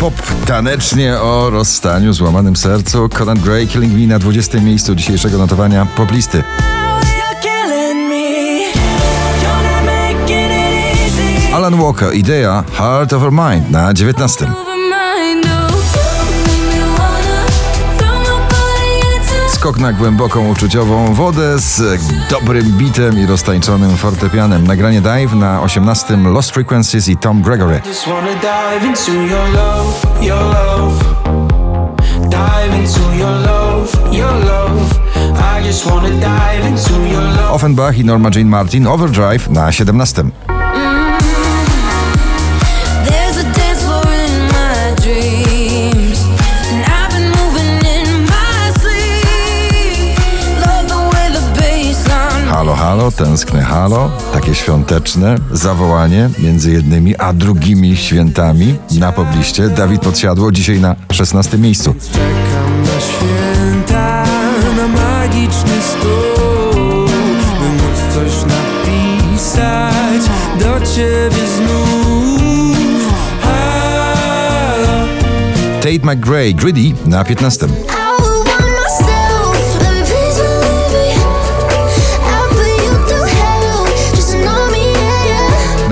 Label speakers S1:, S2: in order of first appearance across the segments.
S1: Pop tanecznie o rozstaniu, złamanym sercu. Conan Gray, Killing Me na 20. miejscu dzisiejszego notowania poplisty. Alan Walker, idea Heart of Her Mind na 19. Skok na głęboką uczuciową wodę z dobrym bitem i roztańczonym fortepianem. Nagranie Dive na 18. Lost Frequencies i Tom Gregory. Offenbach i Norma Jean Martin Overdrive na 17. Halo, tęskne halo, takie świąteczne zawołanie między jednymi a drugimi świętami na pobliście. Dawid Podsiadło dzisiaj na 16 miejscu.
S2: Czekam na święta, na magiczny stół, by móc coś napisać do ciebie znów. Halo.
S1: Tate McGray, Greedy na 15.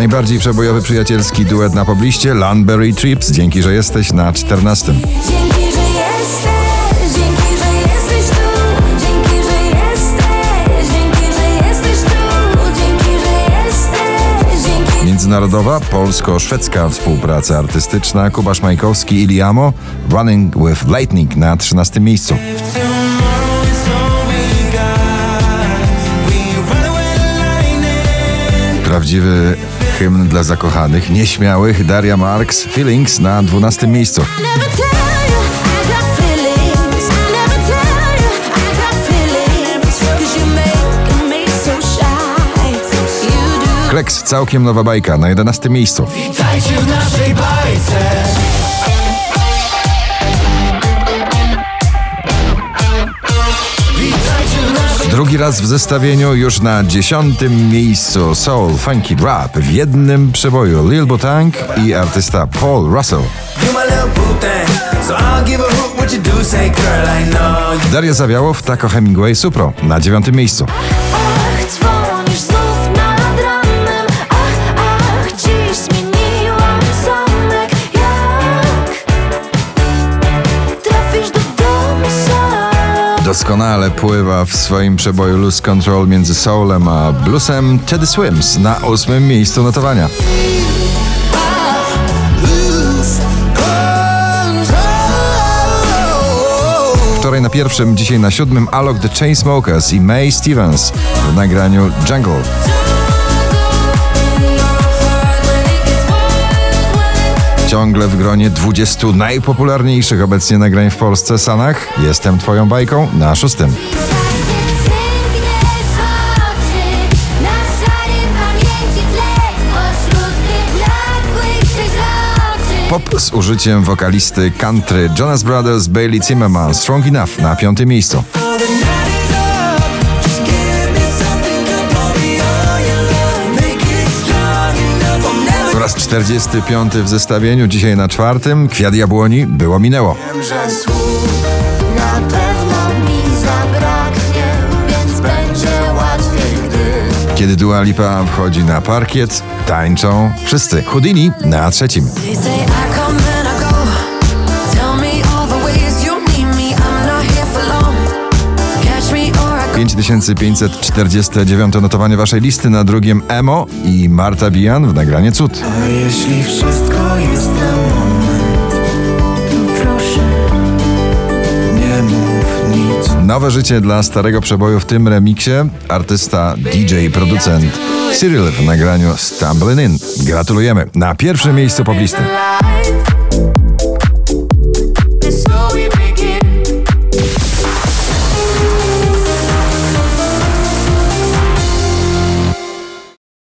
S1: Najbardziej przebojowy przyjacielski duet na pobliście Landberry Trips, dzięki, że jesteś na 14.
S3: Dzięki, że jesteś, dzięki, że jesteś tu, dzięki, że jesteś, dzięki, że jesteś tu, dzięki, że jesteś, dzięki.
S1: Międzynarodowa polsko-szwedzka współpraca artystyczna Kuba Szmajkowski i Liamo Running with Lightning na 13 miejscu. Prawdziwy hymn dla zakochanych, nieśmiałych Daria Marks Feelings na 12 miejscu. Kleks, całkiem nowa bajka na 11 miejscu.
S2: Witajcie w naszej bajce.
S1: Drugi raz w zestawieniu już na dziesiątym miejscu Soul Funky Rap w jednym przeboju Lil Botang i artysta Paul Russell. Daria Zawiałow, Taco Hemingway Supro na dziewiątym miejscu. Doskonale pływa w swoim przeboju Lose Control między soulem a bluesem Teddy Swims na ósmym miejscu notowania. Wczoraj na pierwszym, dzisiaj na siódmym Alok The Chainsmokers i May Stevens w nagraniu Jungle. Ciągle w gronie 20 najpopularniejszych obecnie nagrań w Polsce Sanach Jestem Twoją bajką na szóstym. Pop z użyciem wokalisty country Jonas Brothers Bailey Zimmerman Strong Enough na piątym miejscu. 45 w zestawieniu, dzisiaj na czwartym Kwiat Jabłoni było minęło.
S4: Wiem, że słów
S3: Na pewno mi zabraknie, więc będzie łatwiej, gdy
S1: Kiedy Dua Lipa wchodzi na parkiet, tańczą wszyscy. Houdini na trzecim. 5549 notowanie waszej listy na drugim Emo i Marta Bijan w nagranie Cud.
S2: A jeśli wszystko jest na moment,
S3: No proszę.
S2: nie mów nic.
S1: Nowe życie dla starego przeboju w tym remiksie artysta, DJ, producent Cyril w nagraniu Stumbling In. Gratulujemy. Na pierwszym miejscu poblisty.
S3: Life